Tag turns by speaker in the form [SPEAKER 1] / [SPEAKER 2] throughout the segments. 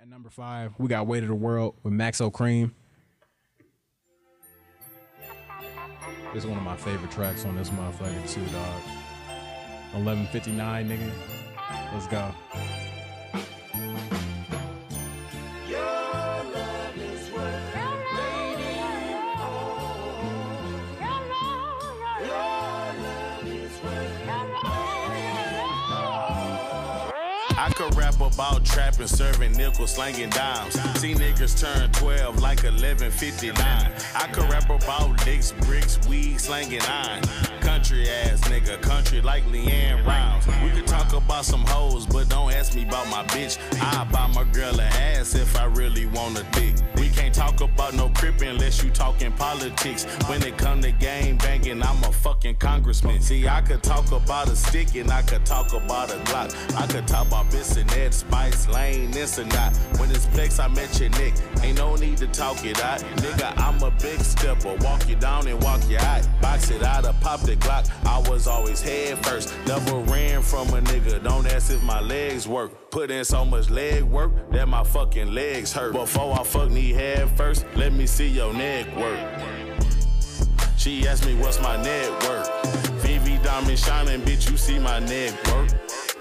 [SPEAKER 1] At number five, we got Weight of the World with Maxo Kream. This is one of my favorite tracks on this motherfucker too, dog. 1159, nigga. Let's go.
[SPEAKER 2] About trapping, serving nickels, slanging dimes. See niggas turn 12 like 1159. I could rap about dicks, bricks, weed, slanging iron. Country ass nigga, country like LeAnn Rimes. We could talk about some hoes, but don't ask me about my bitch. I buy my girl a ass if I really want a dick. We can't talk about no crip unless you talking politics. When it come to game banging, I'm a fucking congressman. See, I could talk about a stick and I could talk about a Glock. I could talk about that, Spice Lane, this and that. When it's flex, I met your Nick. Ain't no need to talk it out. Nigga, I'm a big stepper. Walk you down and walk you out. Box it out, I pop the Glock. I was always head first. Never ran from a nigga. Don't ask if my legs work. Put in so much leg work that my fucking legs hurt. Before I fuck knee head first, let me see your neck work. She asked me what's my net worth. VV diamond shining, bitch, you see my neck work.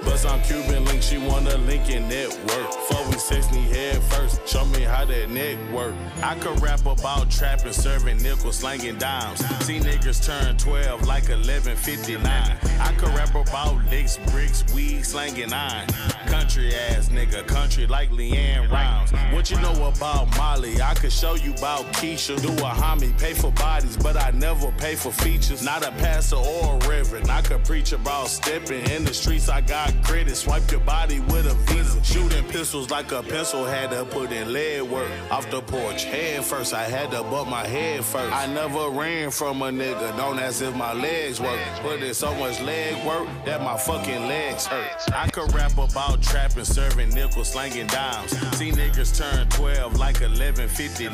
[SPEAKER 2] Bust on Cuban link, she wanna link in network. Before we sex me head first, show me how that neck work. I could rap about trapping, serving nickels, slanging dimes. See niggas turn 12 like 1159. I could rap about licks, bricks, weed, slanging iron. Country ass nigga, country like LeAnn Rimes. What you know about Molly? I could show you about Keisha. Do a homie, pay for bodies, but I never pay for features. Not a pastor or a reverend. I could preach about stepping in the streets. I got credit. Swipe your body with a visa. Shooting pistols like a pencil. Had to put in lead work. Off the porch, head first. I had to butt my head first. I never ran from a nigga. Don't ask if my legs work. Put in so much leg work that my fucking legs hurt. I could rap about trapping, serving nickels, slanging dimes. See niggas turn 12 like 1159.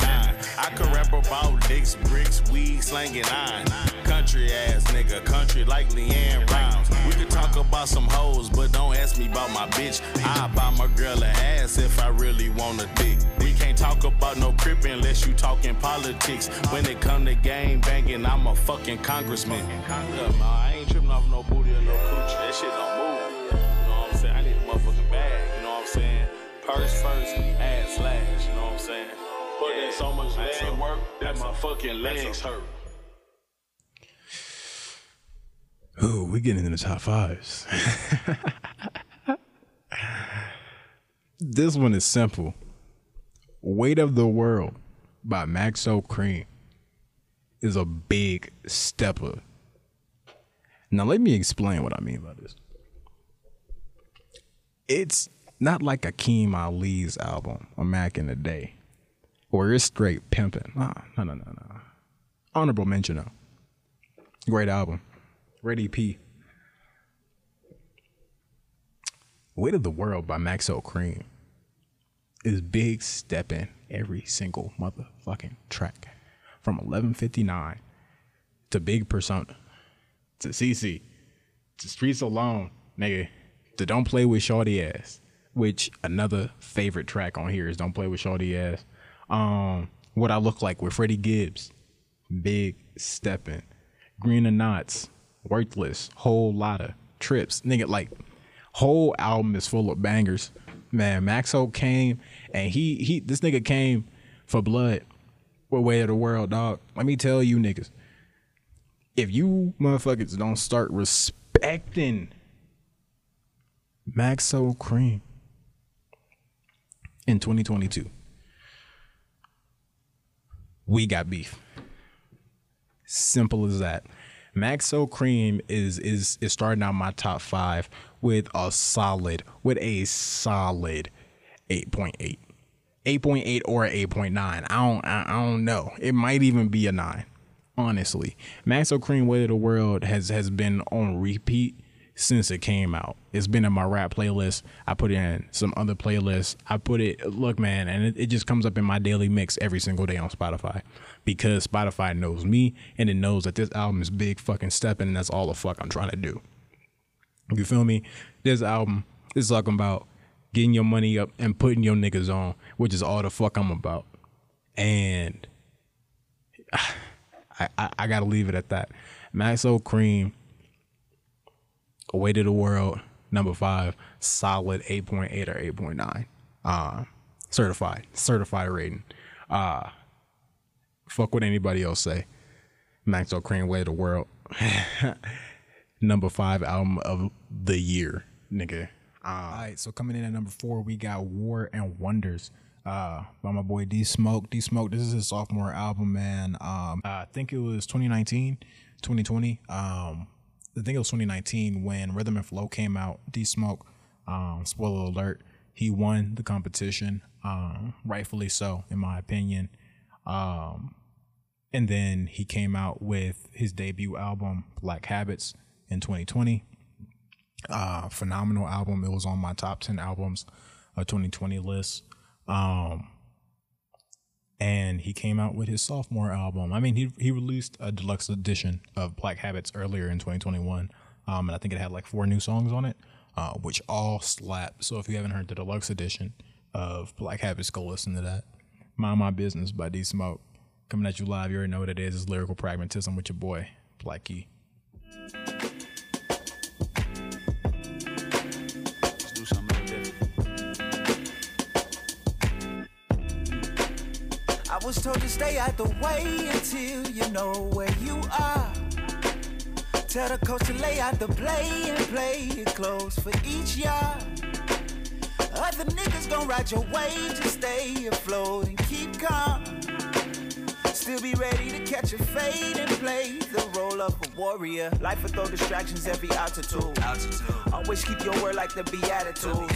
[SPEAKER 2] I could rap about licks, bricks, weed, slanging iron. Country ass nigga, country like LeAnn Rimes. We could talk about some hoes, but don't ask me about my bitch. I buy my girl a ass if I really want a dick. We can't talk about no crip unless you talking politics. When it come to game banging, I'm a fucking congressman. I ain't tripping off no booty or no coochie. That shit don't move. Purse first, ass slash. You know what I'm saying? Put in so much leg work that my fucking legs hurt.
[SPEAKER 1] Ooh, we getting into the top fives. this one is simple. Weight of the World by Maxo Kream is a big stepper. Now let me explain what I mean by this. It's not like Akeem Ali's album or Mac in the Day, where it's straight pimping. Nah, no, no, no, no. Honorable mention though. Great album. Great EP. Weight of the World by Maxo Kream is big stepping every single motherfucking track. From 1159 to Big Persona to CC to Streets Alone, nigga, to Don't Play with Shorty Ass, which another favorite track on here is Don't Play with Shorty Ass. Um, What I Look Like with Freddie Gibbs, Big Steppin', Green and Knots, Worthless, Whole Lotta, Trips, nigga, like whole album is full of bangers. Man, Maxo came and he he this nigga came for blood What Way of the World, dog. Let me tell you niggas. If you motherfuckers don't start respecting Maxo Kream in 2022, we got beef. Simple as that. Maxo Kream is is is starting out my top five with a solid, with a solid 8.8. 8.8 or 8.9. I don't I, I don't know. It might even be a 9. Honestly. Maxo Kream Way of the World has has been on repeat since it came out. It's been in my rap playlist. I put it in some other playlists. I put it look man, and it, it just comes up in my daily mix every single day on Spotify. Because Spotify knows me and it knows that this album is big fucking stepping and that's all the fuck I'm trying to do. You feel me? This album is talking about getting your money up and putting your niggas on, which is all the fuck I'm about. And I, I, I gotta leave it at that. Maxo Kream, Away to the World, number five, solid 8.8 or 8.9. Uh, certified, certified rating. Uh, fuck what anybody else say. Maxo Kream, Way to the World, number five album of the year, nigga. Uh, All right, so coming in at number four, we got War and Wonders uh, by my boy D Smoke. D Smoke, this is his sophomore album, man. Um, I think it was 2019, 2020. Um, I think it was 2019 when Rhythm and Flow came out. D Smoke, um, spoiler alert, he won the competition, um, rightfully so, in my opinion. Um, and then he came out with his debut album, Black Habits, in 2020. Uh, phenomenal album. It was on my top 10 albums of 2020 list. Um, and he came out with his sophomore album. I mean, he he released a deluxe edition of Black Habits earlier in 2021, um, and I think it had like four new songs on it, uh, which all slap. So if you haven't heard the deluxe edition of Black Habits, go listen to that. Mind My Business by D Smoke. Coming at you live, you already know what it is. It's lyrical pragmatism with your boy, Black
[SPEAKER 3] was told to stay out the way until you know where you are. Tell the coach to lay out the play and play it close for each yard. Other niggas gon' ride your wave, just stay afloat and keep calm. Still be ready to catch a fade and play the role of a warrior. Life will throw distractions every altitude. altitude. Always keep your word like the beatitude.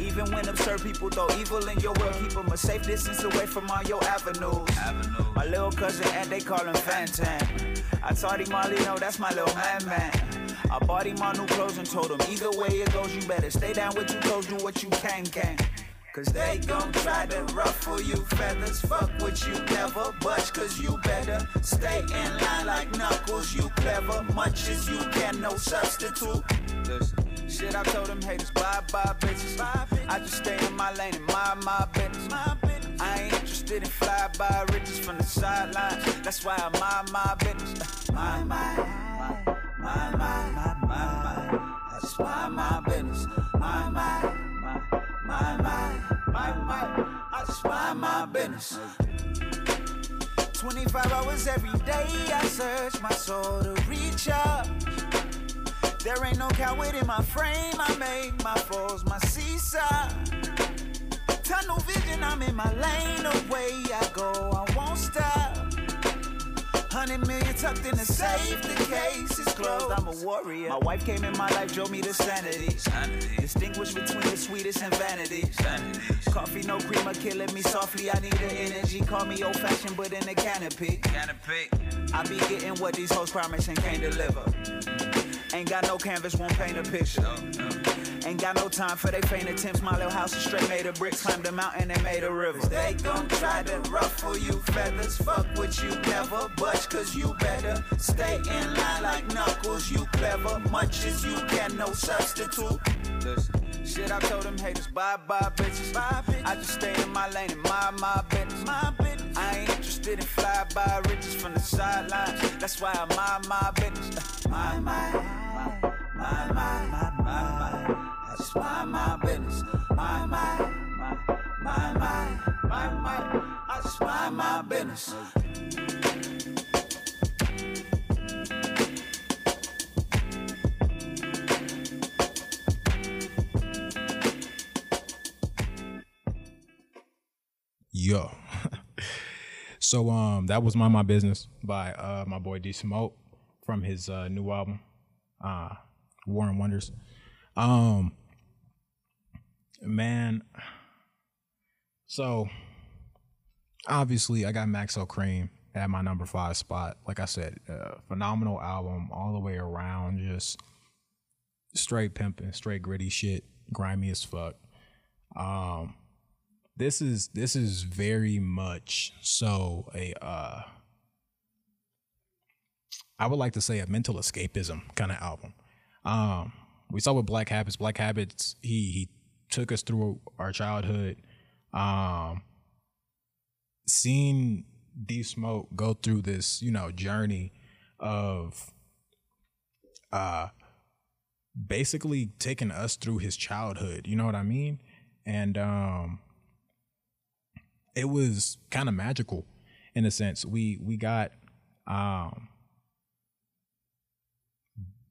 [SPEAKER 3] Even when absurd people throw evil in your world, keep them a safe distance away from all your avenues. Avenue. My little cousin and they call him Fantan. I taught him all he know, that's my little man man. I bought him all new clothes and told him either way it goes, you better stay down with your toes, do what you can can. Cause they gon' try to ruffle you feathers. Fuck with you, never budge, cause you better stay in line like knuckles. You clever, much as you can, no substitute. Listen, shit, I told them haters, bye bye bitches. I just stay in my lane and mind my business. I ain't interested in fly by riches from the sidelines. That's why I mind my business. My, my, my, my, my, my, my. I just mind my business. My, my, my, my, my, my. I just mind my business. 25 hours every day, I search my soul to recharge. There ain't no coward in my frame, I make my foes my seesaw. Tunnel vision, I'm in my lane, away I go, I won't stop. Hundred million tucked in the safe, the case is closed. I'm a warrior. My wife came in my life, drove me to sanity. sanity. Distinguish between the sweetest and vanity. Coffee, no creamer, killing me softly. I need the energy. Call me old fashioned, but in a canopy. Canopy. I be getting what these hoes promise and can't deliver. Ain't got no canvas, won't paint a picture. No, no. Ain't got no time for they faint attempts. My little house is straight made of bricks. Climbed a mountain and made a river. They gon' try to ruffle you feathers. Fuck with you, never budge, cause you better stay in line like knuckles. You clever, much as you can, no substitute. Listen, shit, I told them haters, bye bye bitches. Bye, bitches. I just stay in my lane and mind my business. My business. I ain't interested in fly by riches from the sidelines. That's why I mind my business. My, my, my, my, my, my, my, my. Just mind my business. My, my, my, my, my, my, my. I just mind my business.
[SPEAKER 1] Yo. so um that was Mind My Business by uh my boy D Smoke from his uh new album, uh War and Wonders. Um man so obviously I got Maxo Kream at my number five spot. Like I said, uh, phenomenal album all the way around, just straight pimping, straight gritty shit, grimy as fuck. Um this is this is very much so a uh I would like to say a mental escapism kind of album. Um we saw with Black Habits, Black Habits, he he took us through our childhood. Um, seeing D Smoke go through this, you know, journey of uh basically taking us through his childhood, you know what I mean? And um it was kind of magical in a sense. We we got um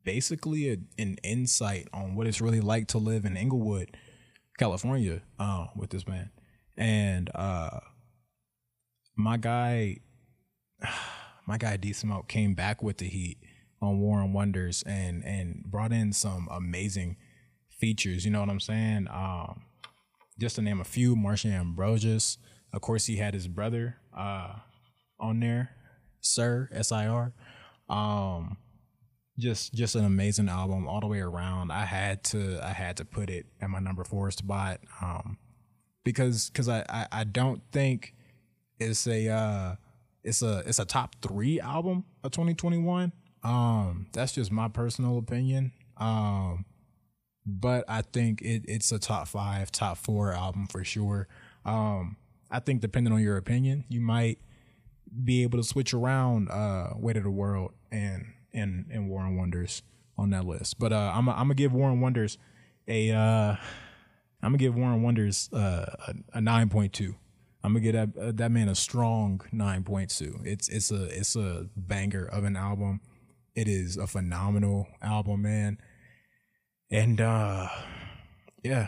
[SPEAKER 1] basically a, an insight on what it's really like to live in Inglewood, California, uh, with this man. And uh my guy my guy D Smoke came back with the heat on War on Wonders and and brought in some amazing features. You know what I'm saying? Um, just to name a few, Marsha Ambrosius. Of course, he had his brother uh, on there, Sir S I R. Um, just just an amazing album all the way around. I had to I had to put it at my number four spot um, because because I, I I don't think it's a uh, it's a it's a top three album of 2021. Um, that's just my personal opinion. Um, but I think it, it's a top five, top four album for sure. Um, I think depending on your opinion, you might be able to switch around uh, Weight of the World and and and War on Wonders on that list. But uh, I'm I'm gonna give War on Wonders a uh, I'm gonna give War on Wonders uh, a, a nine point two. I'm gonna get that, uh, that man a strong nine point two. It's it's a it's a banger of an album. It is a phenomenal album, man. And uh yeah,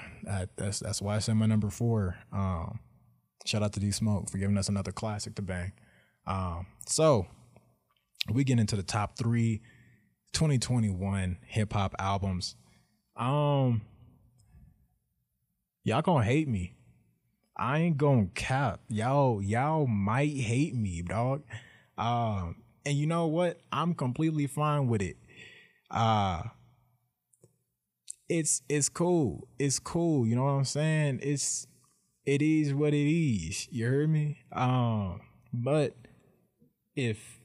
[SPEAKER 1] that's that's why I said my number four. Um, shout out to D Smoke for giving us another classic to bang. Um, so we get into the top three 2021 hip hop albums. Um, y'all gonna hate me. I ain't gonna cap. Y'all, y'all might hate me, dog. Um, and you know what? I'm completely fine with it. Uh it's it's cool. It's cool. You know what I'm saying? It's it is what it is. You heard me? Um, but if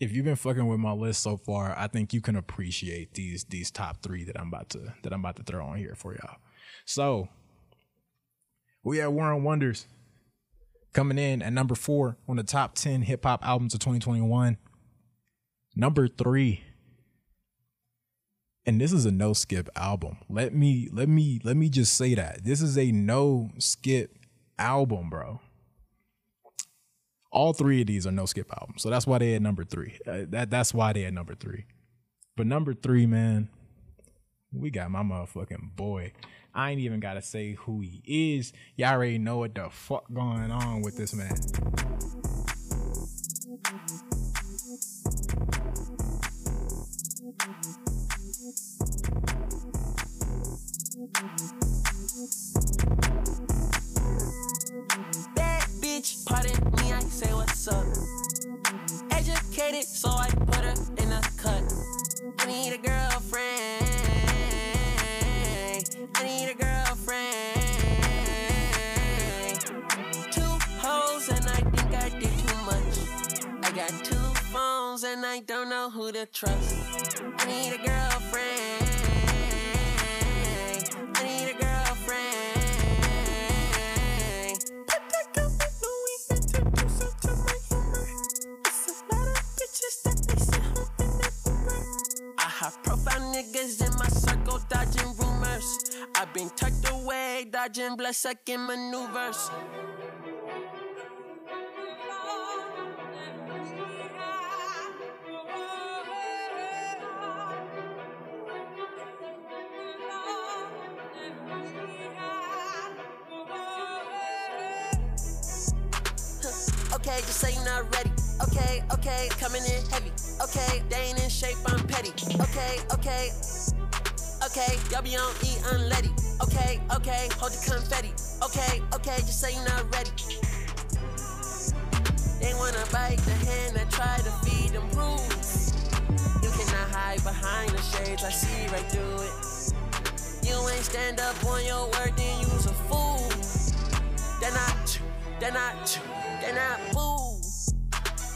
[SPEAKER 1] if you've been fucking with my list so far, I think you can appreciate these these top three that I'm about to that I'm about to throw on here for y'all. So we have War on Wonders coming in at number four on the top 10 hip hop albums of 2021. Number three. And this is a no skip album. Let me let me let me just say that. This is a no skip album, bro. All three of these are no skip albums. So that's why they at number three. Uh, that that's why they at number three. But number three, man, we got my motherfucking boy. I ain't even gotta say who he is. Y'all already know what the fuck going on with this man.
[SPEAKER 4] Bitch, pardon me, I say what's up. Educated, so I put her in a cut. I need a girlfriend. I need a girlfriend. Two hoes, and I think I did too much. I got two phones, and I don't know who to trust. I need a girlfriend. Dodging blood sucking maneuvers. Okay, just say you're not ready. Okay, okay, coming in heavy. Okay, they ain't in shape, I'm petty. Okay, okay, okay, y'all be on E unleady. Okay, okay, hold the confetti. Okay, okay, just say you're not ready. They wanna bite the hand that try to feed them rules. You cannot hide behind the shades, I see right through it. You ain't stand up on your word, then you's a fool. They're not, they're not, they're not boo.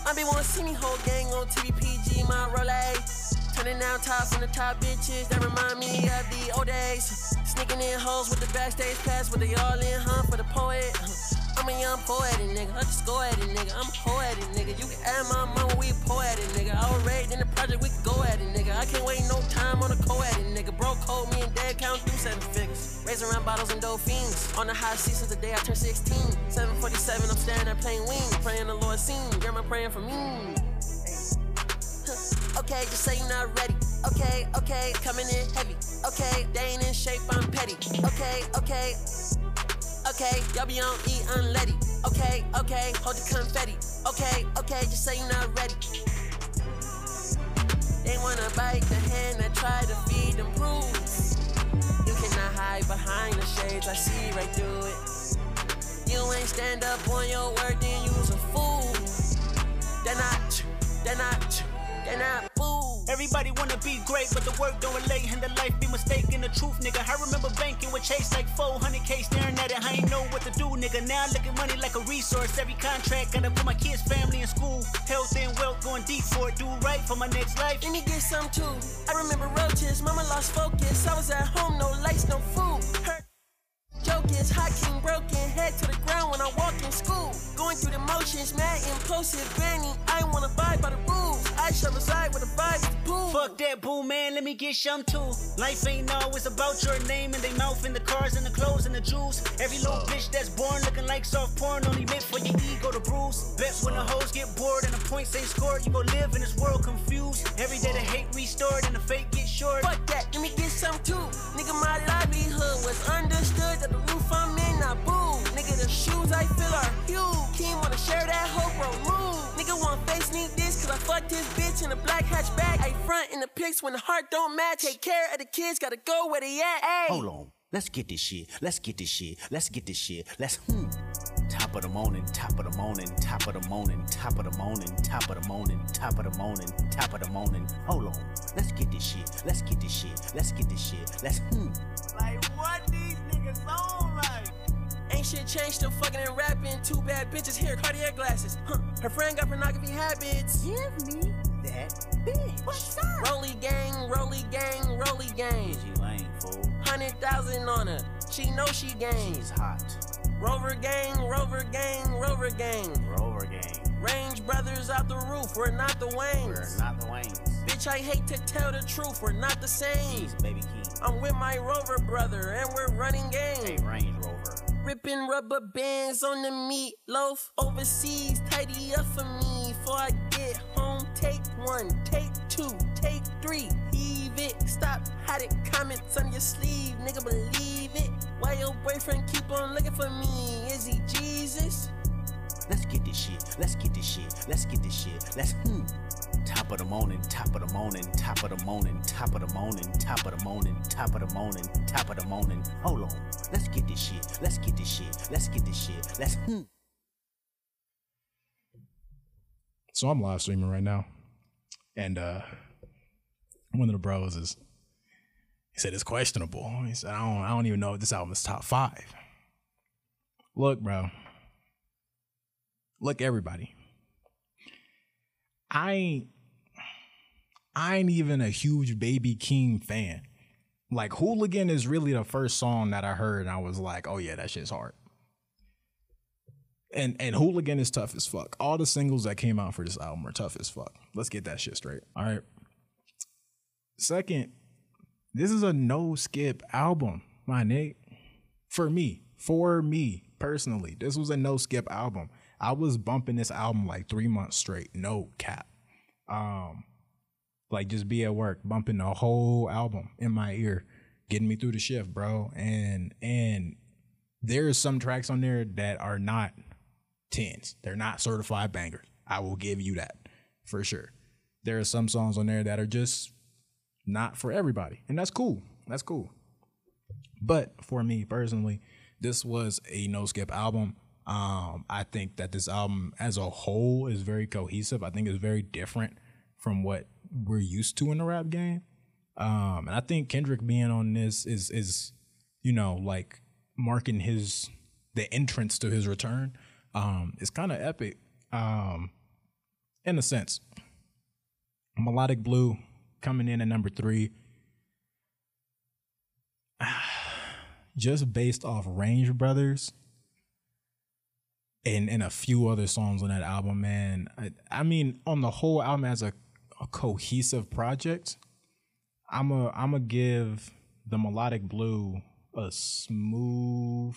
[SPEAKER 4] I be wanna see me whole gang on TVPG, my Rolex. Turning down tops on the top bitches that remind me of the old days. Sneaking in hoes with the backstage pass, but they all in, huh? For the poet. Uh-huh. I'm a young poetic nigga. I just go at it, nigga. I'm poetic, nigga. You can add my mama, we poetic, nigga. Was raised in the project, we can go at it, nigga. I can't wait no time on a co-edit, nigga. Bro, code me and dad count through seven figures. Raising around bottles and dolphins. On the high seat since the day I turned 16. 747, I'm standing there playing wings. Praying the Lord seen. Grandma praying for me. Okay, just say you're not ready. Okay, okay, coming in heavy. Okay, they ain't in shape, I'm petty. Okay, okay, okay, y'all be on E unleady. Okay, okay, hold the confetti. Okay, okay, just say you're not ready. They wanna bite the hand that try to feed them rules. You cannot hide behind the shades, I see right through it. You ain't stand up on your word, then you's a fool. They're not, they're not, they're not.
[SPEAKER 5] Everybody wanna be great, but the work don't relate, and the life be mistaken. The truth, nigga. I remember banking with Chase like 400k, staring at it. I ain't know what to do, nigga. Now I look at money like a resource. Every contract gotta put my kids' family in school. Health and wealth going deep for it. Do right for my next life.
[SPEAKER 4] Let me get some too. I remember roaches, mama lost focus. I was at home, no lights, no food. Hurt. Joke is hot king broken, head to the ground when I walk in school. Going through the motions, mad impulsive, granny. I wanna abide by the rules. I shall reside with the vibes to pool.
[SPEAKER 5] Fuck that boo man, let me get some too. Life ain't always about your name and they mouth and the cars and the clothes and the jewels. Every little bitch that's born looking like soft porn only meant for your ego to bruise. Bets when the hoes get bored and the points ain't scored, you gon' live in this world confused. Every day the hate restored and the fake get short.
[SPEAKER 4] This, cause I fucked his bitch in a black hatchback. I front in the pics when the heart don't match. Take care of the kids, gotta go where they at. Ayy.
[SPEAKER 6] Hold on. Let's get this shit. Let's get this shit. Let's get this shit. Let's hmm. Top of the morning, top of the morning, top of the morning, top of the morning, top of the morning, top of the morning, top of the morning. Hold on. Let's get this shit. Let's get this shit. Let's get this shit. Let's hmm.
[SPEAKER 5] Like what these niggas on like?
[SPEAKER 4] Ain't shit changed, still fucking and rapping. Two bad bitches here, Cartier glasses. Huh. Her friend got pornography habits.
[SPEAKER 6] Give me that bitch.
[SPEAKER 4] What's up? Rolly gang, rolly gang, rolly gang.
[SPEAKER 6] She lame, fool.
[SPEAKER 4] Hundred thousand on her. She know she gang.
[SPEAKER 6] She's hot.
[SPEAKER 4] Rover gang, Rover gang, Rover gang.
[SPEAKER 6] Rover gang.
[SPEAKER 4] Range brothers out the roof, we're not the Waynes.
[SPEAKER 6] We're not the Waynes.
[SPEAKER 4] Bitch, I hate to tell the truth, we're not the same.
[SPEAKER 6] He's Baby Keem.
[SPEAKER 4] I'm with my Rover brother, and we're running
[SPEAKER 6] Hey,
[SPEAKER 4] game.
[SPEAKER 6] Range Rover.
[SPEAKER 4] Ripping rubber bands on the meatloaf. Overseas, tidy up for me before I get home. Take one, take two, take three. Heave it, stop, hide it. Comments on your sleeve, nigga, believe it. Why your boyfriend keep on looking for me? Is he Jesus?
[SPEAKER 6] Let's get this shit. Let's get this shit. Let's get this shit. Let's hmm. Top of the morning, top of the morning, top of the morning, top of the morning, top of the morning, top of the morning, top of the morning. Hold on. Let's get this shit. Let's get this shit. Let's get this shit. Let's hmm.
[SPEAKER 1] So I'm live streaming right now, and uh, one of the bros is he said it's questionable. He said I don't I don't even know if this album is top five. Look, bro. Look, everybody. I ain't I ain't even a huge Baby Keem fan. Like Hooligan is really the first song that I heard and I was like, oh yeah, that shit's hard. And and Hooligan is tough as fuck. All the singles that came out for this album are tough as fuck. Let's get that shit straight. All right. Second, this is a no skip album, my nigga. For me, for me personally, this was a no skip album. I was bumping this album like three months straight, no cap. Um, like just be at work, bumping the whole album in my ear, getting me through the shift, bro. And and there's some tracks on there that are not tens. They're not certified bangers. I will give you that for sure. There are some songs on there that are just not for everybody, and that's cool. That's cool. But for me personally, this was a no skip album. Um, I think that this album as a whole is very cohesive. I think it's very different from what we're used to in the rap game. Um, and I think Kendrick being on this is is you know like marking his the entrance to his return. Um, it's kind of epic. Um, in a sense, melodic blue coming in at number three. just based off Range Brothers and and a few other songs on that album, man. I, I mean, on the whole album as a, a cohesive project, I'm a I'm a give the melodic blue a smooth.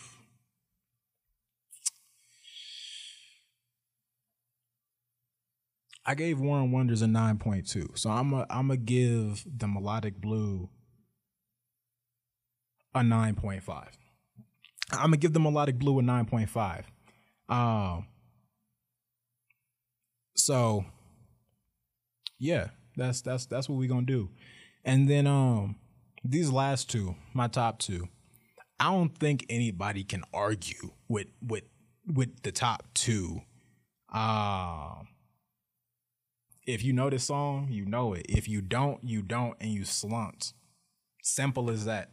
[SPEAKER 1] I gave Warren Wonders a 9.2. So I'm a I'm a give the melodic blue a 9.5. I'm gonna give the melodic blue a 9.5. Um so yeah, that's that's that's what we're gonna do. And then um these last two, my top two, I don't think anybody can argue with with with the top two. Um if you know this song, you know it. If you don't, you don't, and you slumped. Simple as that.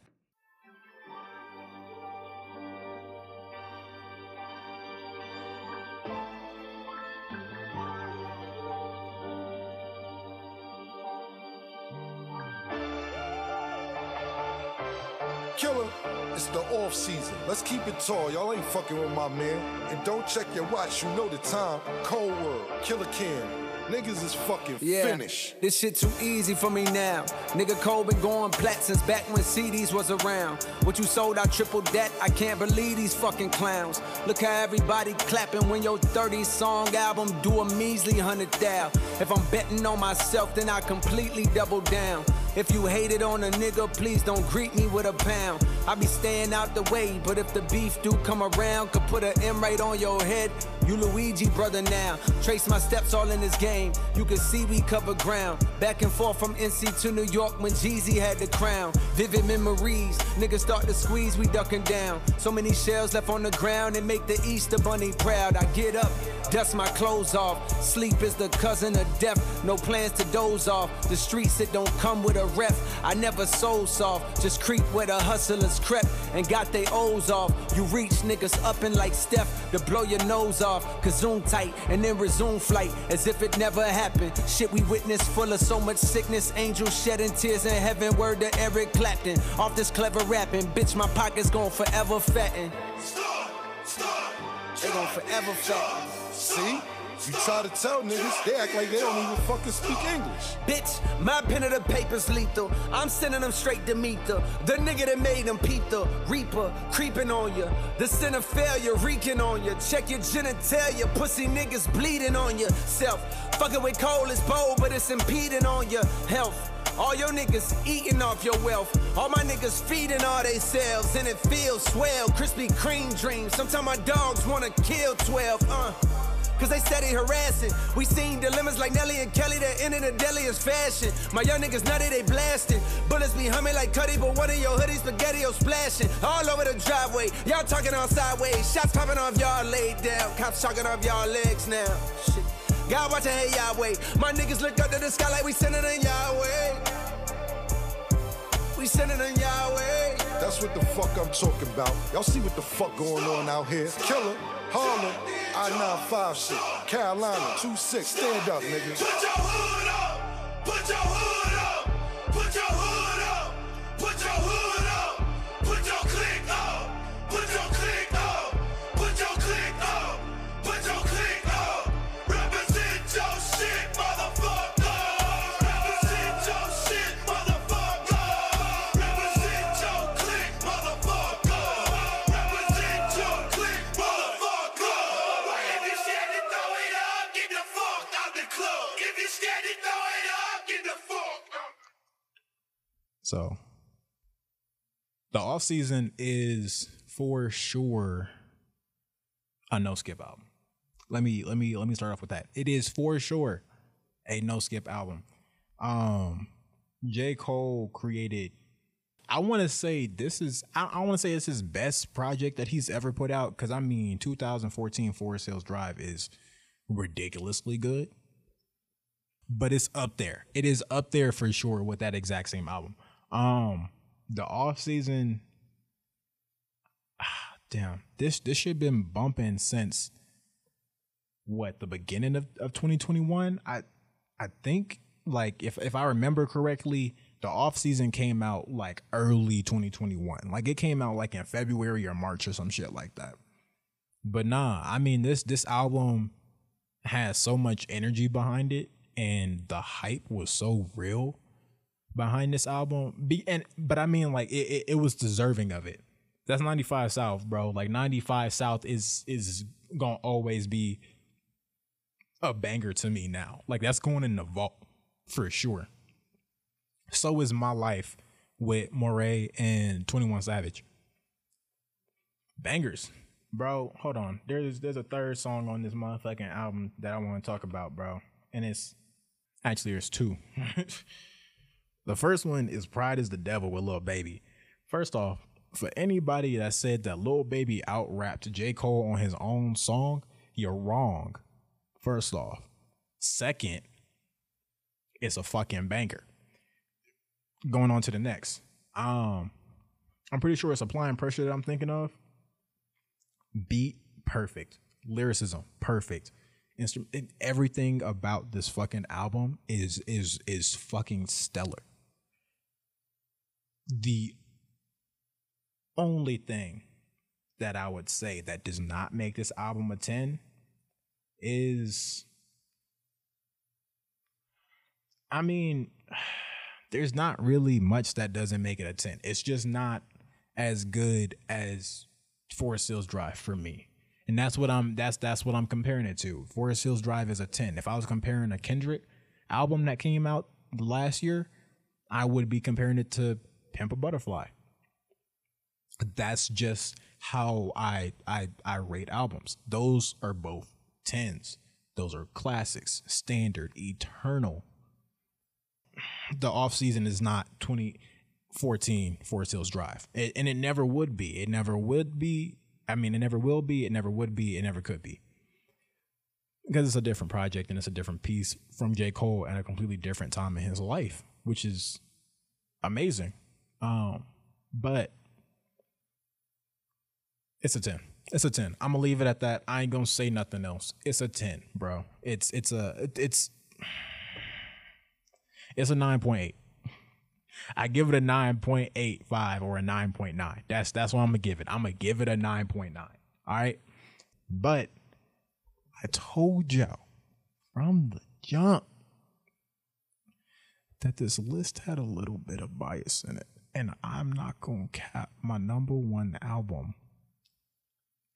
[SPEAKER 7] Killer, it's the off season. Let's keep it tall. Y'all ain't fucking with my man. And don't check your watch, you know the time. Cold World, Killa Cam. Niggas is fucking
[SPEAKER 8] Yeah,
[SPEAKER 7] finished.
[SPEAKER 8] this shit too easy for me now. Nigga Cole been going plat since back when CDs was around. What you sold, I triple that. I can't believe these fucking clowns. Look how everybody clapping when your 30 song album do a measly hundred thou. If I'm betting on myself, then I completely double down. If you hated on a nigga, please don't greet me with a pound. I be staying out the way, but if the beef do come around, could put an M right on your head. You Luigi brother now. Trace my steps all in this game. You can see we cover ground. Back and forth from NC to New York when Jeezy had the crown. Vivid memories. Niggas start to squeeze, we ducking down. So many shells left on the ground and make the Easter bunny proud. I get up, dust my clothes off. Sleep is the cousin of death. No plans to doze off. The streets that don't come with a ref. I never sold soft. Just creep where the hustlers crept and got they O's off. You reach niggas up and like Steph to blow your nose off. Kazoom tight and then resume flight as if it never happened. Shit we witnessed full of so much sickness. Angels shedding tears in heaven. Word to Eric Clapton. Off this clever rapping. Bitch, my pockets gon' forever fatten. They gon' forever fatten.
[SPEAKER 7] See? You try to tell niggas, they act like they don't even fucking speak English.
[SPEAKER 8] Bitch, my pen of the paper's lethal. I'm sending them straight to Meetha. The the nigga that made them peep the Reaper, creeping on ya. The sin of failure, reeking on ya. Check your genitalia, pussy niggas bleeding on yourself. Self, fucking with Cole is bold, but it's impeding on your health. All your niggas eating off your wealth. All my niggas feeding all they selves, and it feels swell. Krispy Kreme dreams. Sometimes my dogs wanna kill 12, uh. Cause they steady harassing. We seen dilemmas like Nelly and Kelly end in the deadliest fashion. My young niggas nutty, they blasting. Bullets be humming like Cudi, but one of your hoodies spaghetti splashing. All over the driveway. Y'all talking on sideways. Shots popping off y'all laid down. Cops talking off y'all legs now. Shit. God watch hey Yahweh. My niggas look up to the sky like we sending in Yahweh. We sending in Yahweh.
[SPEAKER 7] That's what the fuck I'm talking about. Y'all see what the fuck going on out here? Killer, Harlem, I-95 shit, Carolina, 2-6, stand up, nigga.
[SPEAKER 2] Put your hood up. Put your hood up. Put your hood up.
[SPEAKER 1] So the off season is for sure a no skip album. Let me let me let me start off with that. It is for sure a no skip album. Um J. Cole created I want to say this is I, I want to say it's his best project that he's ever put out because I mean 2014 Forest Hills Drive is ridiculously good but it's up there. It is up there for sure with that exact same album. Um, the off season, ah, damn, this this should been bumping since what the beginning of, of 2021. I I think like if if I remember correctly, The off season came out like early 2021. Like it came out like in February or March or some shit like that. But nah, I mean this this album has so much energy behind it and the hype was so real behind this album. Be and but I mean like it, it, it was deserving of it. That's 95 South, bro. Like 95 South is is gonna always be a banger to me now. Like that's going in the vault for sure. So is my life with Morray and 21 Savage. Bangers. Bro, hold on. There's there's a third song on this motherfucking album that I want to talk about, bro. And it's actually there's two. the first one is Pride is the Devil with Lil Baby. First off, for anybody that said that Lil Baby out rapped J. Cole on his own song, you're wrong. First off. Second, it's a fucking banger. Going on to the next. Um, I'm pretty sure it's applying pressure that I'm thinking of. Beat perfect. Lyricism perfect. Instrument everything about this fucking album is is is fucking stellar. The only thing that I would say that does not make this album a 10 is I mean there's not really much that doesn't make it a 10. It's just not as good as Forest Hills Drive for me. And that's what I'm that's that's what I'm comparing it to. Forest Hills Drive is a 10. If I was comparing a Kendrick album that came out last year, I would be comparing it to Pimp a Butterfly. That's just how I I I rate albums. Those are both 10s. Those are classics, standard, eternal. The off season is not 2014 Forest Hills Drive. It, and it never would be. It never would be. I mean, it never will be. It never would be. It never could be. Because it's a different project and it's a different piece from J. Cole at a completely different time in his life, which is amazing. Um, but it's a 10. It's a 10. I'm gonna leave it at that. I ain't gonna say nothing else. It's a 10, bro. It's it's a it's it's a 9.8. I give it a 9.85 or a 9.9. That's that's what I'm gonna give it. I'm gonna give it a 9.9. All right. But I told y'all from the jump that this list had a little bit of bias in it. And I'm not gonna cap my number one album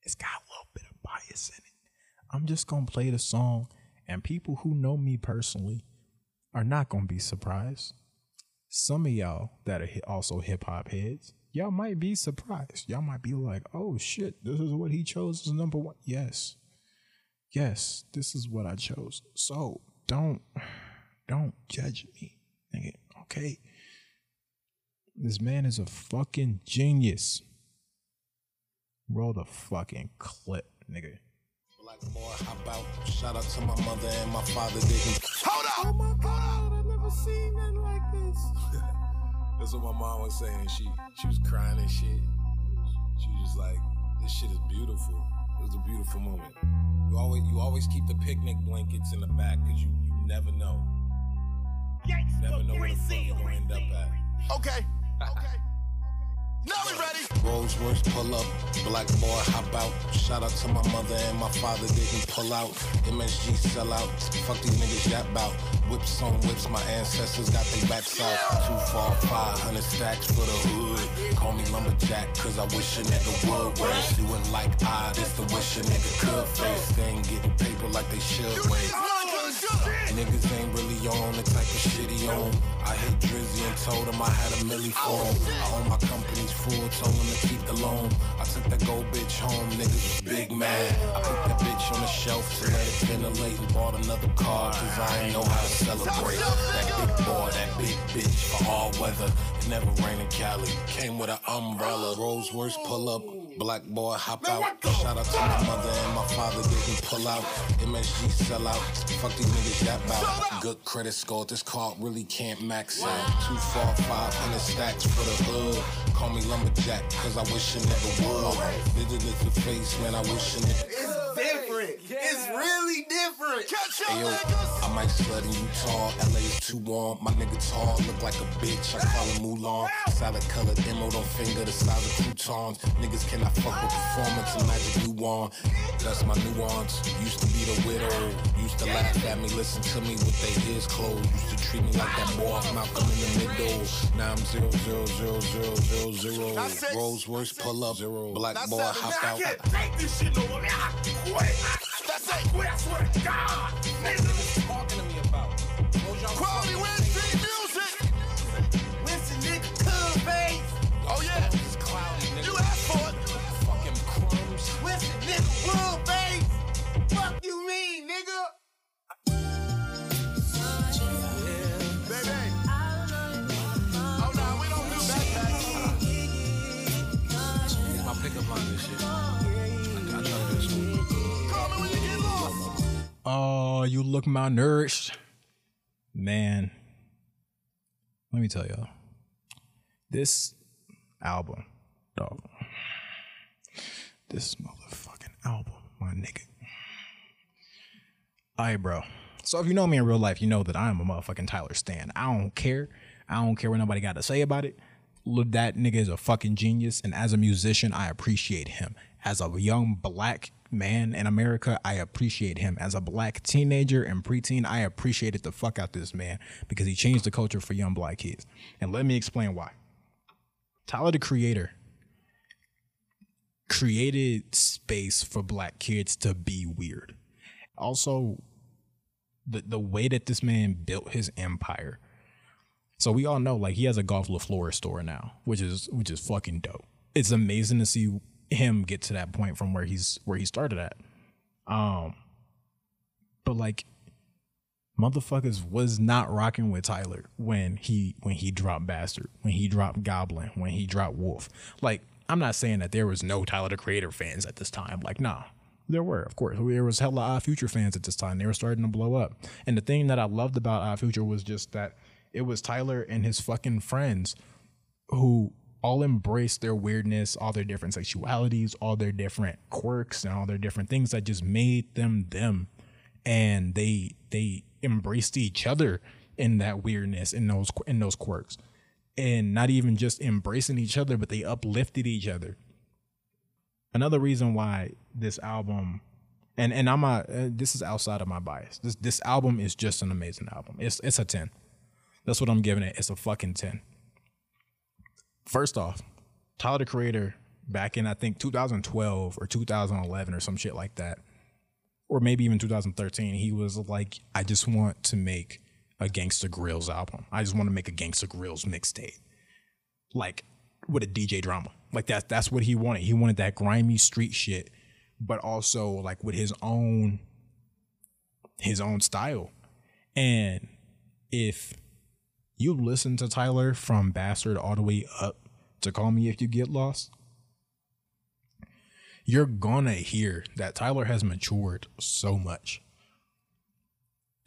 [SPEAKER 1] it's got a little bit of bias in it. I'm just gonna play the song, and people who know me personally are not gonna be surprised. Some of y'all that are also hip hop heads, y'all might be surprised. Y'all might be like, "Oh shit, this is what he chose as number one." Yes, yes, this is what I chose. So don't, don't judge me, nigga. Okay, this man is a fucking genius. Roll the fucking clip, nigga.
[SPEAKER 9] Black boy, how about shout out to my mother and my father didn't.
[SPEAKER 7] Hold up!
[SPEAKER 9] Oh my god, I never seen nothing like this.
[SPEAKER 7] That's what my mom was saying. She she was crying and shit. She was just like, "This shit is beautiful." It was a beautiful moment. You always you always keep the picnic blankets in the back because you you never know. You never know where the fuck you gonna end up at.
[SPEAKER 9] Okay, okay. Now we ready. Rolls Royce pull up, black boy hop out. Shout out to my mother and my father didn't pull out. MSG sell out. Fuck these niggas yap out. Whips on whips, my ancestors got their backs out. Two fall, five hundred stacks for the hood. Call me lumberjack, cause I wish a nigga would. Whereas you wouldn't like I, this the wish a nigga could face. They ain't getting paper like they should wait. Niggas ain't really on the type of shit he on. I hit Drizzy and told him I had a milli for him. I own my company's full, told him to keep the loan. I took that gold bitch home, niggas was big mad. I put that bitch on the shelf to let it ventilate and bought another car, cause I ain't know how to celebrate. That big boy, that big bitch for all weather. It never rained in Cali, came with an umbrella. Rolls Royce pull up, black boy hop out. Shout out to my mother and my father didn't pull out. MSG sell out, fuck these niggas that out. Good credit score, this card really can't max out. Two, four, five hundred stacks for the hood. Call me lumberjack, cause I wish a nigga would. Did it the face, man, I wish a nigga.
[SPEAKER 10] Different. It's really different.
[SPEAKER 9] Catch Hey, yo, I might slut in Utah. LA is too warm. My nigga tall, look like a bitch. I call him Mulan. Salad colored emerald on finger, the size of croutons. Niggas cannot fuck with performance and magic new on. That's my nuance. Used to be the widow. Used to laugh at me, listen to me with their ears closed. Used to treat me like that boy off Malcolm in the middle. Now I'm zero zero zero zero zero zero. Rolls Royce pull up zero. Black boy hop out.
[SPEAKER 10] I can't take this shit no more. That's it. I swear to God. Oh, you
[SPEAKER 1] look malnourished. Man, let me tell y'all. This album, dog. This motherfucking album, my nigga. Alright, bro. So if you know me in real life, you know that I am a motherfucking Tyler Stan. I don't care. I don't care what nobody got to say about it. Look, that nigga is a fucking genius, and as a musician, I appreciate him. As a young black man in America, I appreciate him. As a black teenager and preteen, I appreciated the fuck out this man because he changed the culture for young black kids. And let me explain why. Tyler the Creator created space for black kids to be weird. Also, the the way that this man built his empire. So we all know like he has a Golf le Fleur store now, which is which is fucking dope. It's amazing to see him get to that point from where he's where he started at. Um but like motherfuckers was not rocking with Tyler when he when he dropped Bastard, when he dropped Goblin, when he dropped Wolf. Like I'm not saying that there was no Tyler the Creator fans at this time. Like nah, there were of course. There was hella Odd Future fans at this time. They were starting to blow up. And the thing that I loved about Odd Future was just that it was Tyler and his fucking friends who all embraced their weirdness, all their different sexualities, all their different quirks, and all their different things that just made them them. And they they embraced each other in that weirdness, in those in those quirks, and not even just embracing each other, but they uplifted each other. Another reason why this album, and and I'm a uh, this is outside of my bias. This this album is just an amazing album. It's it's a ten. That's what I'm giving it. It's a fucking ten first off, Tyler the Creator back in I think 2012 or 2011 or some shit like that, or maybe even 2013, he was like, I just want to make a Gangsta Grillz album. I just want to make a Gangsta Grillz mixtape, like with a DJ drama. Like that. That's what he wanted. He wanted that grimy street shit, but also like with his own his own style. And if you listen to Tyler from Bastard all the way up to Call Me If You Get Lost, you're gonna hear that Tyler has matured so much.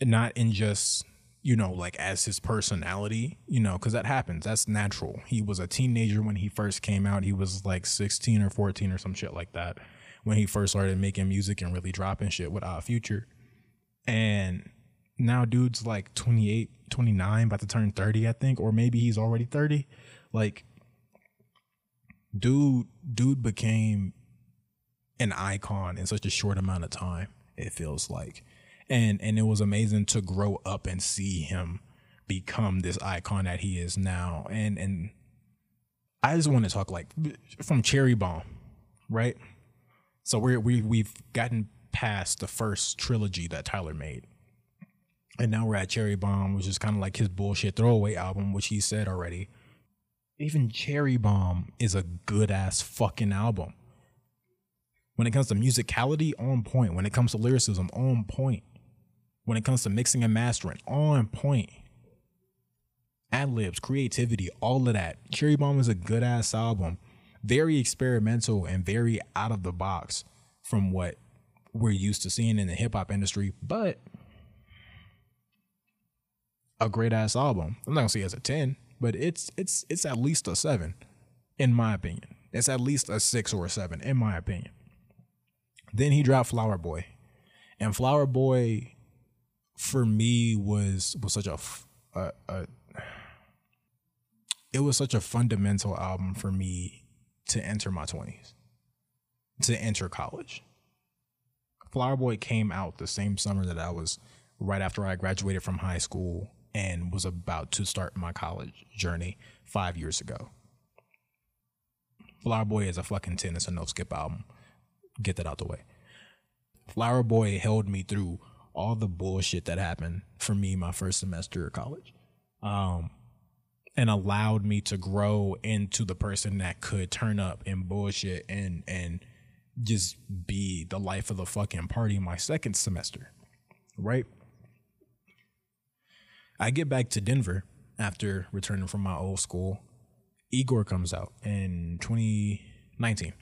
[SPEAKER 1] And not in just, you know, like as his personality, you know, because that happens. That's natural. He was a teenager when he first came out. He was like 16 or 14 or some shit like that when he first started making music and really dropping shit with Odd Future. And now dude's like 28 29 about to turn 30 i think or maybe he's already 30 like dude dude became an icon in such a short amount of time it feels like. And and it was amazing to grow up and see him become this icon that he is now. And and i just want to talk like from cherry bomb right? So we're we, we've gotten past the first trilogy that tyler made and now we're at Cherry Bomb, which is kind of like his bullshit throwaway album, which he said already. Even Cherry Bomb is a good ass fucking album. When it comes to musicality, on point. When it comes to lyricism, on point. When it comes to mixing and mastering, on point. Ad libs, creativity, all of that. Cherry Bomb is a good ass album. Very experimental and very out of the box from what we're used to seeing in the hip hop industry, but a great ass album. I'm not gonna say it's a 10, but it's it's it's at least a seven, in my opinion. It's at least a six or a seven, in my opinion. Then he dropped Flower Boy, and Flower Boy, for me, was was such a, it was such a fundamental album for me to enter my twenties, to enter college. Flower Boy came out the same summer that I was right after I graduated from high school and was about to start my college journey five years ago. Flower Boy is a fucking 10. It's a no skip album. Get that out the way. Flower Boy held me through all the bullshit that happened for me my first semester of college. Um, and allowed me to grow into the person that could turn up and bullshit and and just be the life of the fucking party my second semester. Right? I get back to Denver after returning from my old school. Igor comes out in 2019.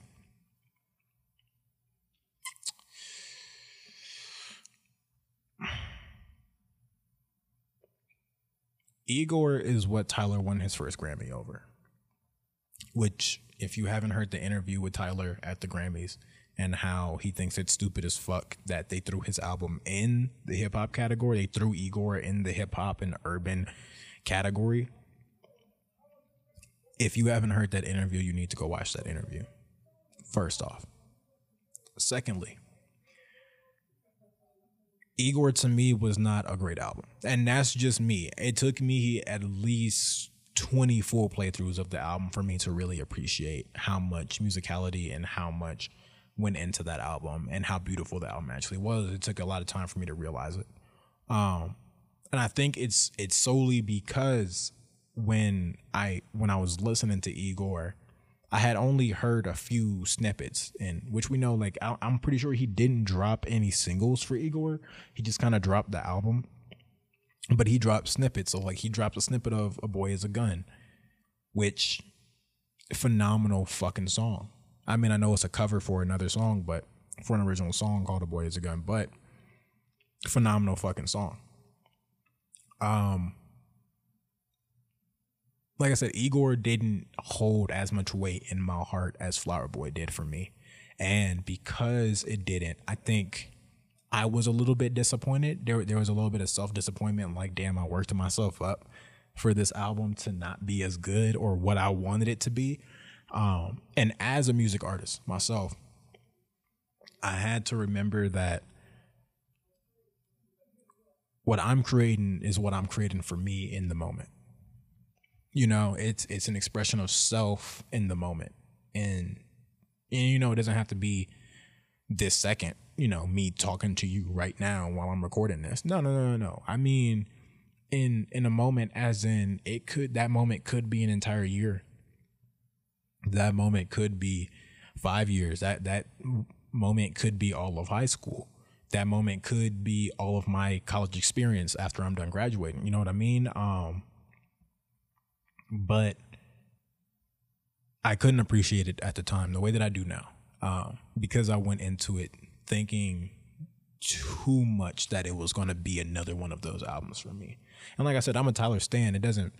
[SPEAKER 1] Igor is what Tyler won his first Grammy over. Which, if you haven't heard the interview with Tyler at the Grammys and how he thinks it's stupid as fuck that they threw his album in the hip hop category, they threw Igor in the hip hop and urban category. If you haven't heard that interview, you need to go watch that interview. First off. Secondly, Igor to me was not a great album. And that's just me. It took me at least 20 full playthroughs of the album for me to really appreciate how much musicality and how much went into that album and how beautiful the album actually was. It took a lot of time for me to realize it. Um and I think it's it's solely because when I when I was listening to Igor, I had only heard a few snippets, and which we know, like I, I'm pretty sure he didn't drop any singles for Igor. He just kind of dropped the album, but he dropped snippets. So like he dropped a snippet of "A Boy Is a Gun," which phenomenal fucking song. I mean, I know it's a cover for another song, but for an original song called "A Boy Is a Gun," but phenomenal fucking song. Um, like I said, Igor didn't hold as much weight in my heart as Flower Boy did for me. And because it didn't, I think I was a little bit disappointed. There, there was a little bit of self disappointment. Like, damn, I worked myself up for this album to not be as good or what I wanted it to be. Um, and as a music artist myself, I had to remember that what I'm creating is what I'm creating for me in the moment. You know it's it's an expression of self in the moment. And and you know it doesn't have to be this second you know me talking to you right now while i'm recording this. No no no no no. I mean in in a moment as in it could that moment could be an entire year that moment could be five years that that moment could be all of high school that moment could be all of my college experience after i'm done graduating you know what i mean um but I couldn't appreciate it at the time the way that I do now um, because I went into it thinking too much that it was going to be another one of those albums for me. And like I said, I'm a Tyler Stan. It doesn't.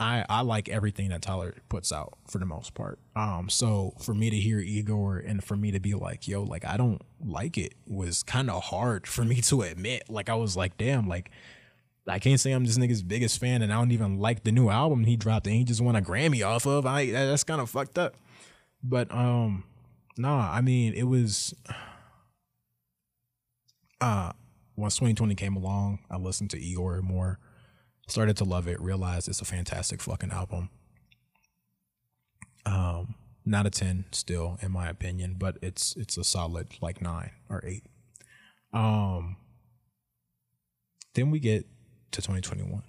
[SPEAKER 1] I, I like everything that Tyler puts out for the most part. Um, so for me to hear Igor and for me to be like, yo, like I don't like it was kind of hard for me to admit. Like I was like, damn, like I can't say I'm this nigga's biggest fan and I don't even like the new album he dropped and he just won a Grammy off of. I that's kind of fucked up. But um nah, I mean it was uh once 2020 came along, I listened to Igor more, started to love it, realized it's a fantastic fucking album. Um not a 10 still in my opinion, but it's it's a solid like 9 or 8. Um then we get to 2021.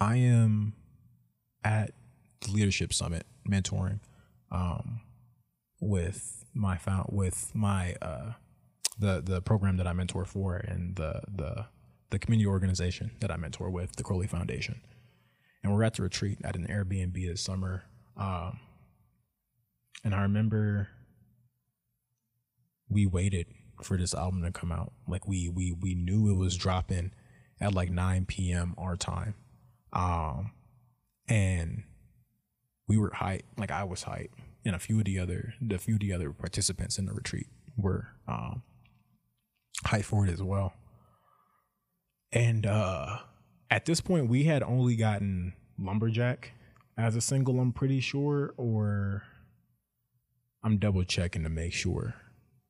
[SPEAKER 1] I am at the leadership summit mentoring um, with my found with my uh, the the program that I mentor for and the the the community organization that I mentor with, the Crowley Foundation. And we're at the retreat at an Airbnb this summer. Um, and I remember we waited for this album to come out. Like we we we knew it was dropping at like 9 p.m. our time. Um and we were hyped. Like I was hyped. and a few of the other the few of the other participants in the retreat were um hyped for it as well. And uh at this point we had only gotten Lumberjack as a single, I'm pretty sure, or I'm double checking to make sure.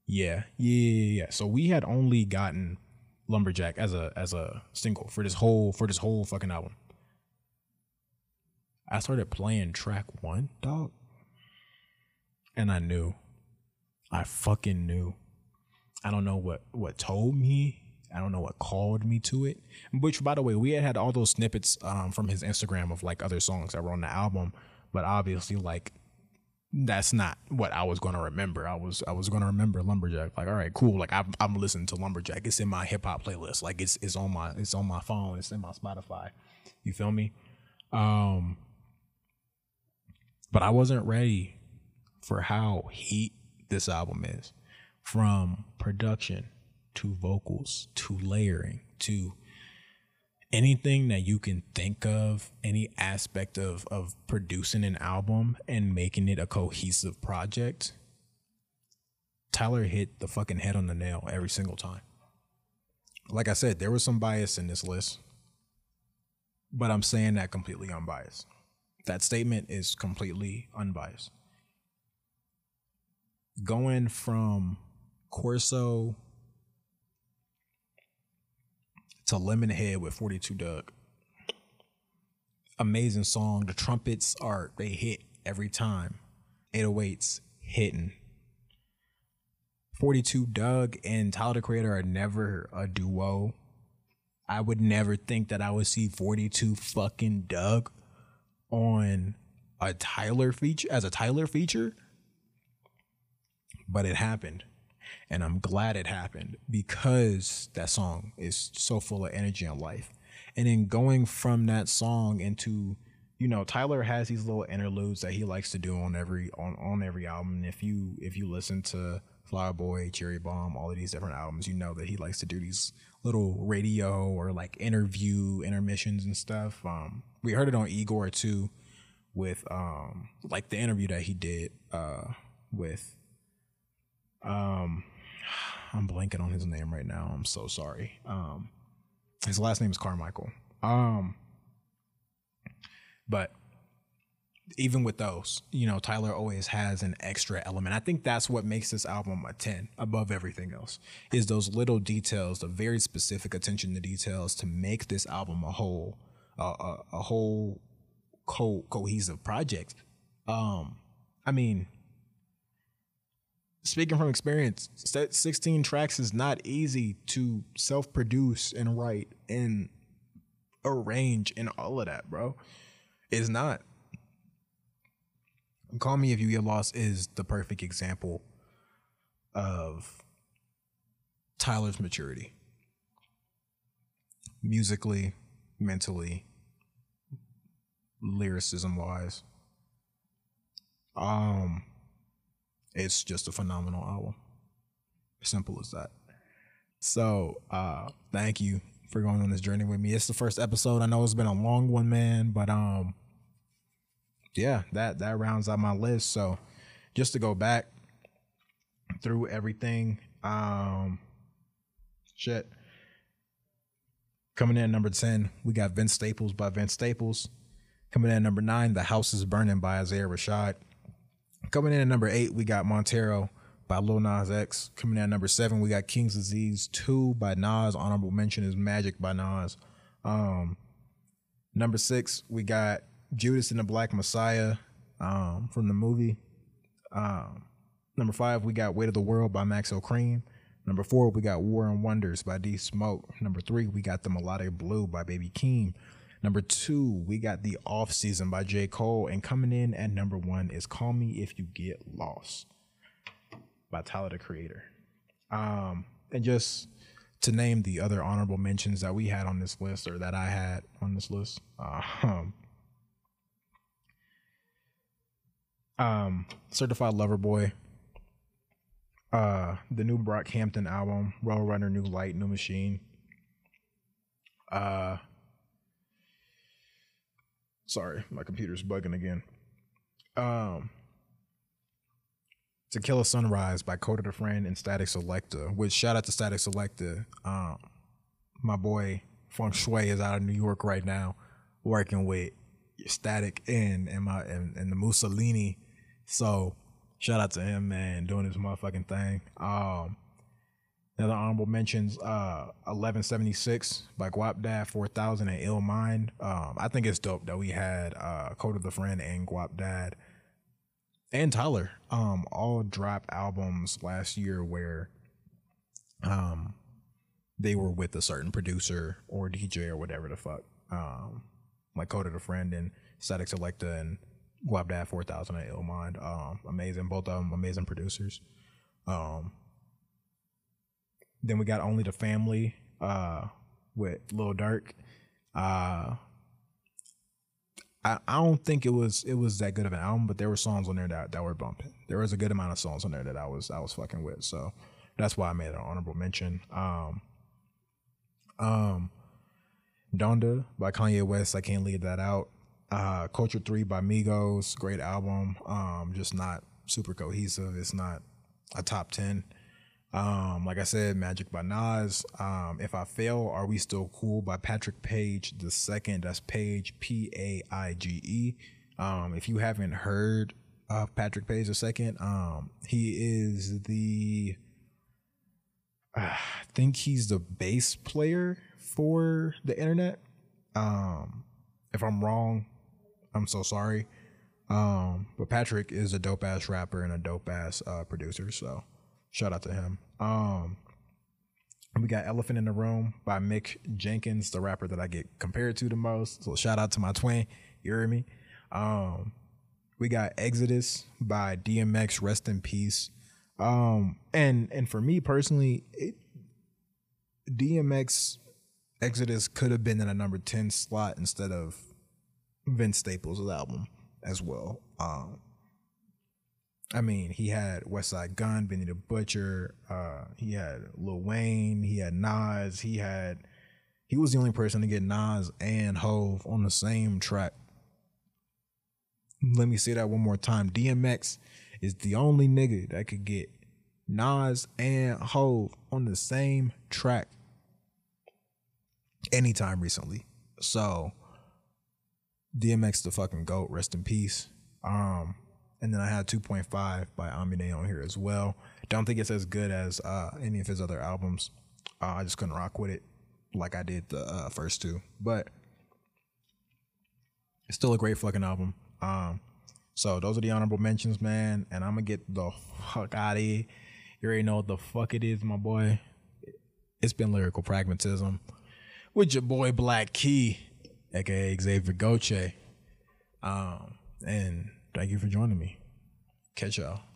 [SPEAKER 1] Yeah, yeah, yeah, yeah. So we had only gotten Lumberjack as a as a single for this whole for this whole fucking album. I started playing track one, dog. And I knew. I fucking knew. I don't know what what told me. I don't know what called me to it. Which, by the way, we had had all those snippets um, from his Instagram of like other songs that were on the album, but obviously, like that's not what I was gonna remember. I was I was gonna remember Lumberjack. Like, all right, cool. Like I'm I'm listening to Lumberjack. It's in my hip hop playlist. Like it's it's on my it's on my phone. It's in my Spotify. You feel me? Um, but I wasn't ready for how heat this album is, from production to vocals to layering to anything that you can think of, any aspect of of producing an album and making it a cohesive project, Tyler hit the fucking head on the nail every single time. Like I said, there was some bias in this list, but I'm saying that completely unbiased. That statement is completely unbiased. Going from Corso to Lemonhead with 42 Dugg. Amazing song. The trumpets are they hit every time. 808s hitting. 42 Dugg and Tyler the Creator are never a duo. I would never think that I would see 42 fucking Dugg on a Tyler feature as a Tyler feature. But it happened and I'm glad it happened because that song is so full of energy and life. And then going from that song into, you know, Tyler has these little interludes that he likes to do on every on on every album. And if you if you listen to Flower Boy, Cherry Bomb, all of these different albums, you know that he likes to do these little radio or like interview intermissions and stuff. Um, we heard it on Igor too, with um like the interview that he did uh with um I'm blanking on his name right now. I'm so sorry. Um, his last name is Carmichael. Um, but even with those, you know, Tyler always has an extra element. I think that's what makes this album a 10 above everything else is those little details, the very specific attention to details to make this album a whole, uh, a, a whole co- cohesive project. Um, I mean, speaking from experience, 16 tracks is not easy to self produce and write and arrange and all of that, bro. It's not. Call Me If You Get Lost is the perfect example of Tyler's maturity. Musically, mentally, lyricism wise. Um it's just a phenomenal album. Simple as that. So, uh, thank you for going on this journey with me. It's the first episode. I know it's been a long one, man, but um, yeah, that that rounds out my list. So, just to go back through everything, um, shit. Coming in at number 10, we got Vince Staples by Vince Staples. Coming in at number nine, The House is Burning by Isaiah Rashad. Coming in at number eight, we got Montero by Lil Nas X. Coming in at number seven, we got King's Disease 2 by Nas. Honorable mention is Magic by Nas. Um, number six, we got Judas and the Black Messiah um, from the movie. Um, number five, we got Weight of the World by Maxo Kream. Number four, we got War and Wonders by D Smoke. Number three, we got The Melodic Blue by Baby Keem. Number two, we got The Off Season by J. Cole. And coming in at number one is Call Me If You Get Lost by Tyler the Creator. Um, and just to name the other honorable mentions that we had on this list or that I had on this list. Uh, um, um, Certified Lover Boy, uh, the new Brockhampton album, Roadrunner, New Light, New Machine. Uh, sorry, my computer's bugging again. Um, Tequila Sunrise by Kota the Friend and Statik Selektah. Which shout out to Statik Selektah. Um, my boy Feng Shui is out of New York right now, working with Statik and and my and, and the Mussolini. So shout out to him, man, doing his motherfucking thing. Um, Another honorable mentions, uh, 1176 by Guap 4000 and Ill Mind. Um, I think it's dope that we had uh, Kota the Friend and Guapdad and Tyler um, all drop albums last year where um, they were with a certain producer or DJ or whatever the fuck. Um, like Kota the Friend and Statik Selektah and Guapdad 4000 and Ill Mind. Um, amazing. Both of them amazing producers. Um, then we got Only the Family uh, with Lil Durk. Uh, I, I don't think it was it was that good of an album, but there were songs on there that, that were bumping. There was a good amount of songs on there that I was I was fucking with. So that's why I made an honorable mention. Um, um, Donda by Kanye West. I can't leave that out. Uh, Culture Three by Migos. Great album. Um, just not super cohesive. It's not a top ten. Um, like I said, Magic by Nas. Um, if I fail, are we still cool by Patrick Paige the second? That's Paige P A I G E. Um, if you haven't heard of Patrick Paige the second, um, he is the uh, I think he's the bass player for the internet. Um, if I'm wrong, I'm so sorry. Um, but Patrick is a dope ass rapper and a dope ass uh, producer. So Shout out to him. Um, we got Elephant in the Room by Mick Jenkins, the rapper that I get compared to the most. So shout out to my twin. You hear me? Um, we got Exodus by DMX. Rest in peace. Um, and and for me personally, it, DMX Exodus could have been in a number ten slot instead of Vince Staples' album as well. Um, I mean, he had Westside Gunn, Benny the Butcher. Uh, he had Lil Wayne. He had Nas. He had. He was the only person to get Nas and Hov on the same track. Let me say that one more time. DMX is the only nigga that could get Nas and Hov on the same track anytime recently. So DMX the fucking goat. Rest in peace. Um, and then I had 2.5 by Aminé on here as well. Don't think it's as good as uh, any of his other albums. Uh, I just couldn't rock with it like I did the uh, first two, but it's still a great fucking album. Um, so those are the honorable mentions, man. And I'm gonna get the fuck out of here. You already know what the fuck it is, my boy. It's been lyrical pragmatism with your boy BLVCK Qi, aka Xavier Goche. Um, and Thank you for joining me. Catch y'all.